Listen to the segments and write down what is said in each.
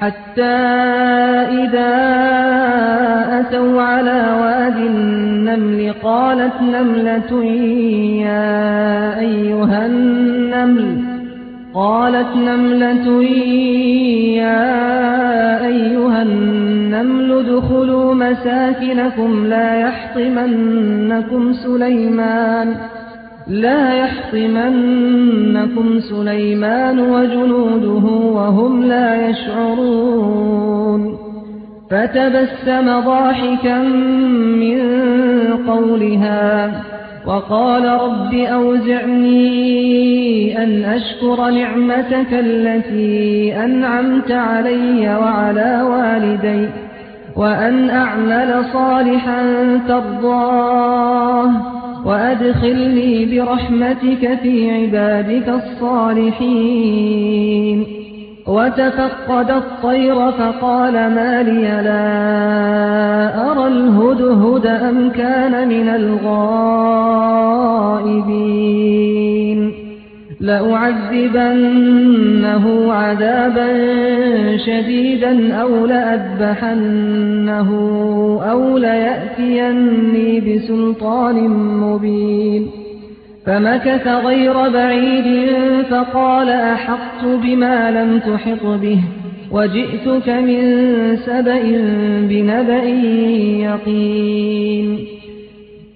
حتى إذا أتوا على واد النمل قالت نملة يا أيها النمل قالت نملة يا أيها النمل ادخلوا مساكنكم لا يحطمنكم سليمان. لا يحطمنكم سليمان وجنوده وهم لا يشعرون. فتبسم ضاحكا من قولها وقال رب أوزعني أن أشكر نعمتك التي أنعمت علي وعلى والدي وأن أعمل صالحا ترضاه. وأدخلني برحمتك في عبادك الصالحين. وتفقد الطير فقال ما لي لا أرى الهدهد أم كان من الغائبين. لأعذبنه عذابا شديدا أو لأذبحنه أو ليأتيني بسلطان مبين. فمكث غير بعيد فقال أحطت بما لم تحط به وجئتك من سبأ بنبأ يقين.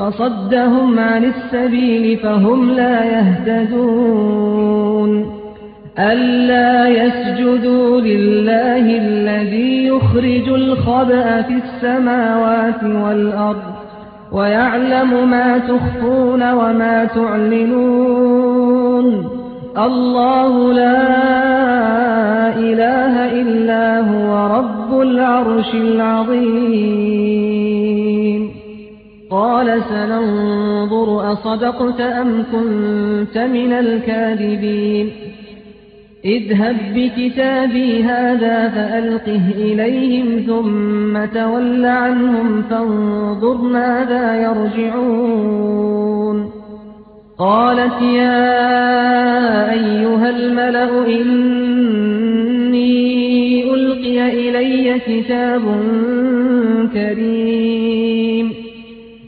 فصدهم عن السبيل فهم لا يهتدون. ألا يسجدوا لله الذي يخرج الخبأ في السماوات والأرض ويعلم ما تخفون وما تعلنون. الله لا إله إلا هو رب العرش العظيم. قال سننظر أصدقت أم كنت من الكاذبين. اذهب بكتابي هذا فألقه إليهم ثم تول عنهم فانظر ماذا يرجعون. قالت يا أيها الملأ إني ألقي إلي كتاب كريم.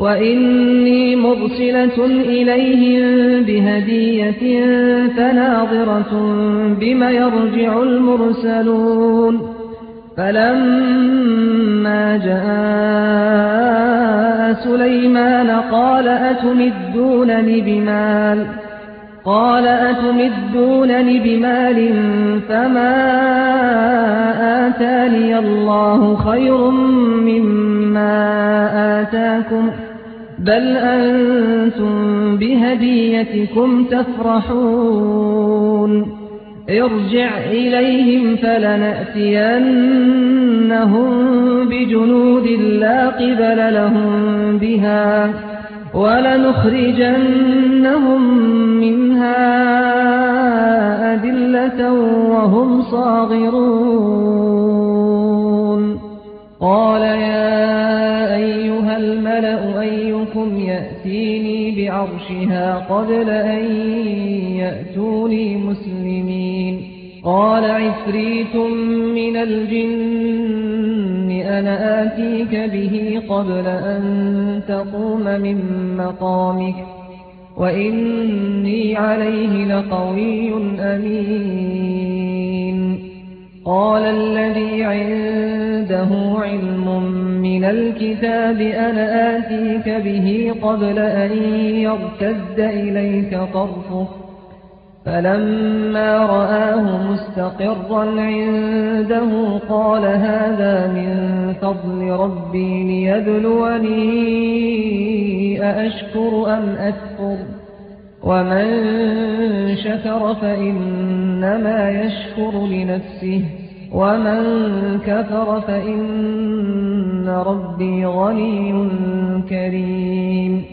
وإني مرسلة إليهم بهدية فناظرة بما يرجع المرسلون فلما جاء سليمان قال أتمدونني بمال قال أتمدونني بمال فما آتاني الله خير مما آتاكم بل أنتم بهديتكم تفرحون ارجع إليهم فلنأتينهم بجنود لا قبل لهم بها ولنخرجنهم منها أذلة وهم صاغرون قال يا أيها الملأ أيكم يأتيني بعرشها قبل أن يأتوني مسلمين. قال عفريت من الجن أنا آتيك به قبل أن تقوم من مقامك. وإني عليه لقوي أمين. قال الذي عنده علم من الكتاب أنا آتيك به قبل أن يرتد إليك طرفه فلما رآه مستقرا عنده قال هذا من فضل ربي ليبلوني أأشكر أم أكفر ومن شكر فإنما يشكر لنفسه ومن كفر فإن ربي غني كريم.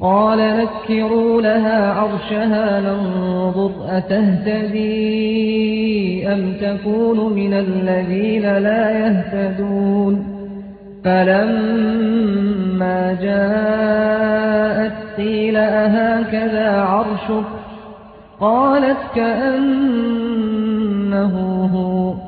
قال نكروا لها عرشها ننظر أتهتدي أم تكون من الذين لا يهتدون. فلما جاءت قيل أهكذا عرشك؟ قالت كأنه هو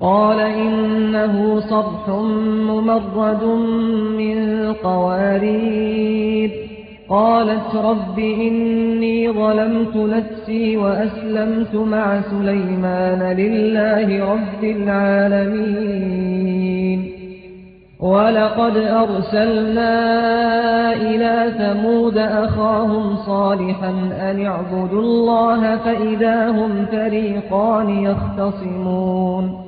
قال إنه صرح ممرد من قوارير. قالت رب إني ظلمت نفسي وأسلمت مع سليمان لله رب العالمين. ولقد أرسلنا إلى ثمود أخاهم صالحا أن اعبدوا الله فإذا هم فريقان يختصمون.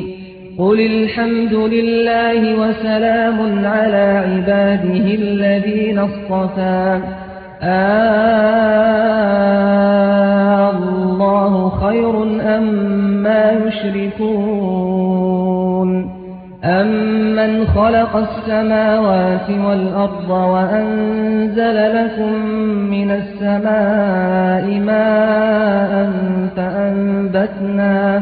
قل الحمد لله وسلام على عباده الذين اصطفى. الله خير أم ما يشركون. أمن خلق السماوات والأرض وأنزل لكم من السماء ماء فأنبتنا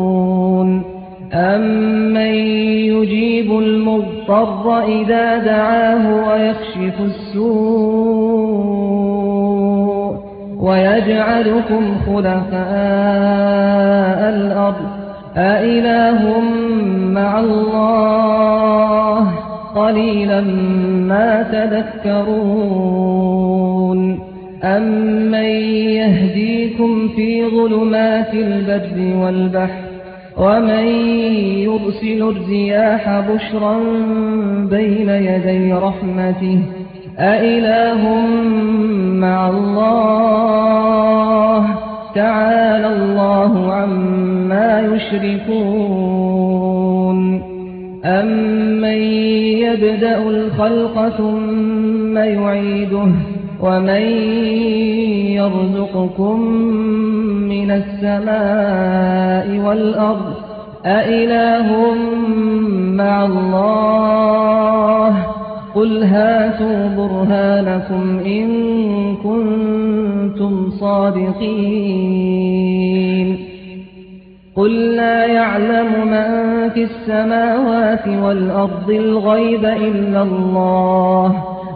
أمن يجيب المضطر إذا دعاه ويكشف السوء ويجعلكم خلفاء الأرض أإله مع الله قليلا ما تذكرون أمن يهديكم في ظلمات البر والبحر ومن يرسل الرياح بشرا بين يدي رحمته أإله مع الله؟ تعالى الله عما يشركون. أمن يبدأ الخلق ثم يعيده؟ ومن يرزقكم من السماء والأرض أإله مع الله قل هاتوا برهانكم إن كنتم صادقين قل لا يعلم من في السماوات والأرض الغيب إلا الله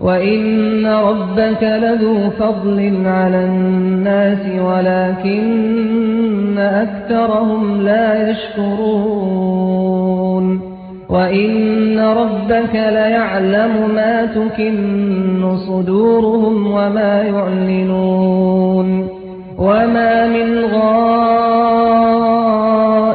وإن ربك لذو فضل على الناس ولكن أكثرهم لا يشكرون وإن ربك ليعلم ما تكن صدورهم وما يعلنون وما من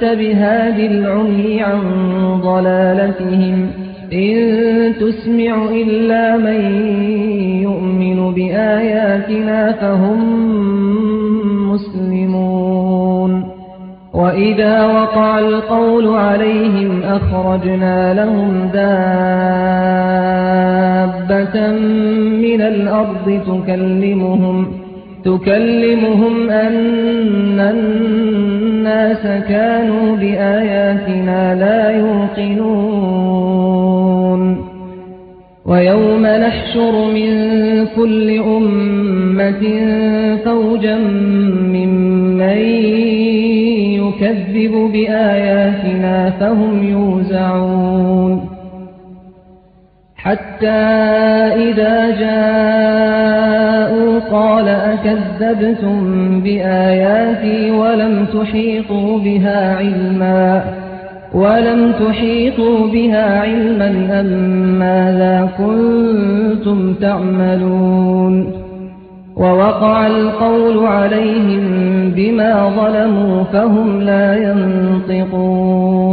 بهاد العمي عن ضلالتهم إن تسمع إلا من يؤمن بآياتنا فهم مسلمون وإذا وقع القول عليهم أخرجنا لهم دابة من الأرض تكلمهم تكلمهم أن الناس كانوا بآياتنا لا يوقنون. ويوم نحشر من كل أمة فوجا ممن يكذب بآياتنا فهم يوزعون. حتى إذا جاءوا قال أكذبتم بآياتي ولم تحيطوا بها علما ولم تحيطوا بها علما أم ماذا كنتم تعملون ووقع القول عليهم بما ظلموا فهم لا ينطقون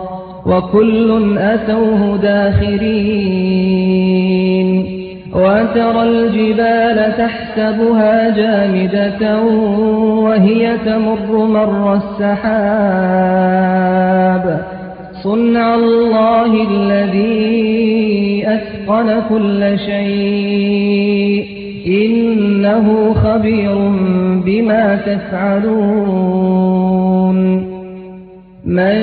وكل أتوه داخرين وترى الجبال تحسبها جامدة وهي تمر مر السحاب صنع الله الذي أتقن كل شيء إنه خبير بما تفعلون من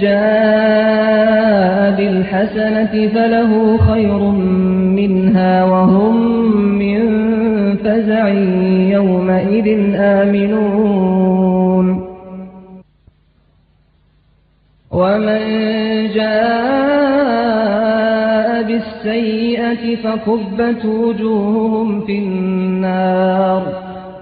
جاء بالحسنة فله خير منها وهم من فزع يومئذ آمنون. ومن جاء بالسيئة فكبت وجوههم في النار.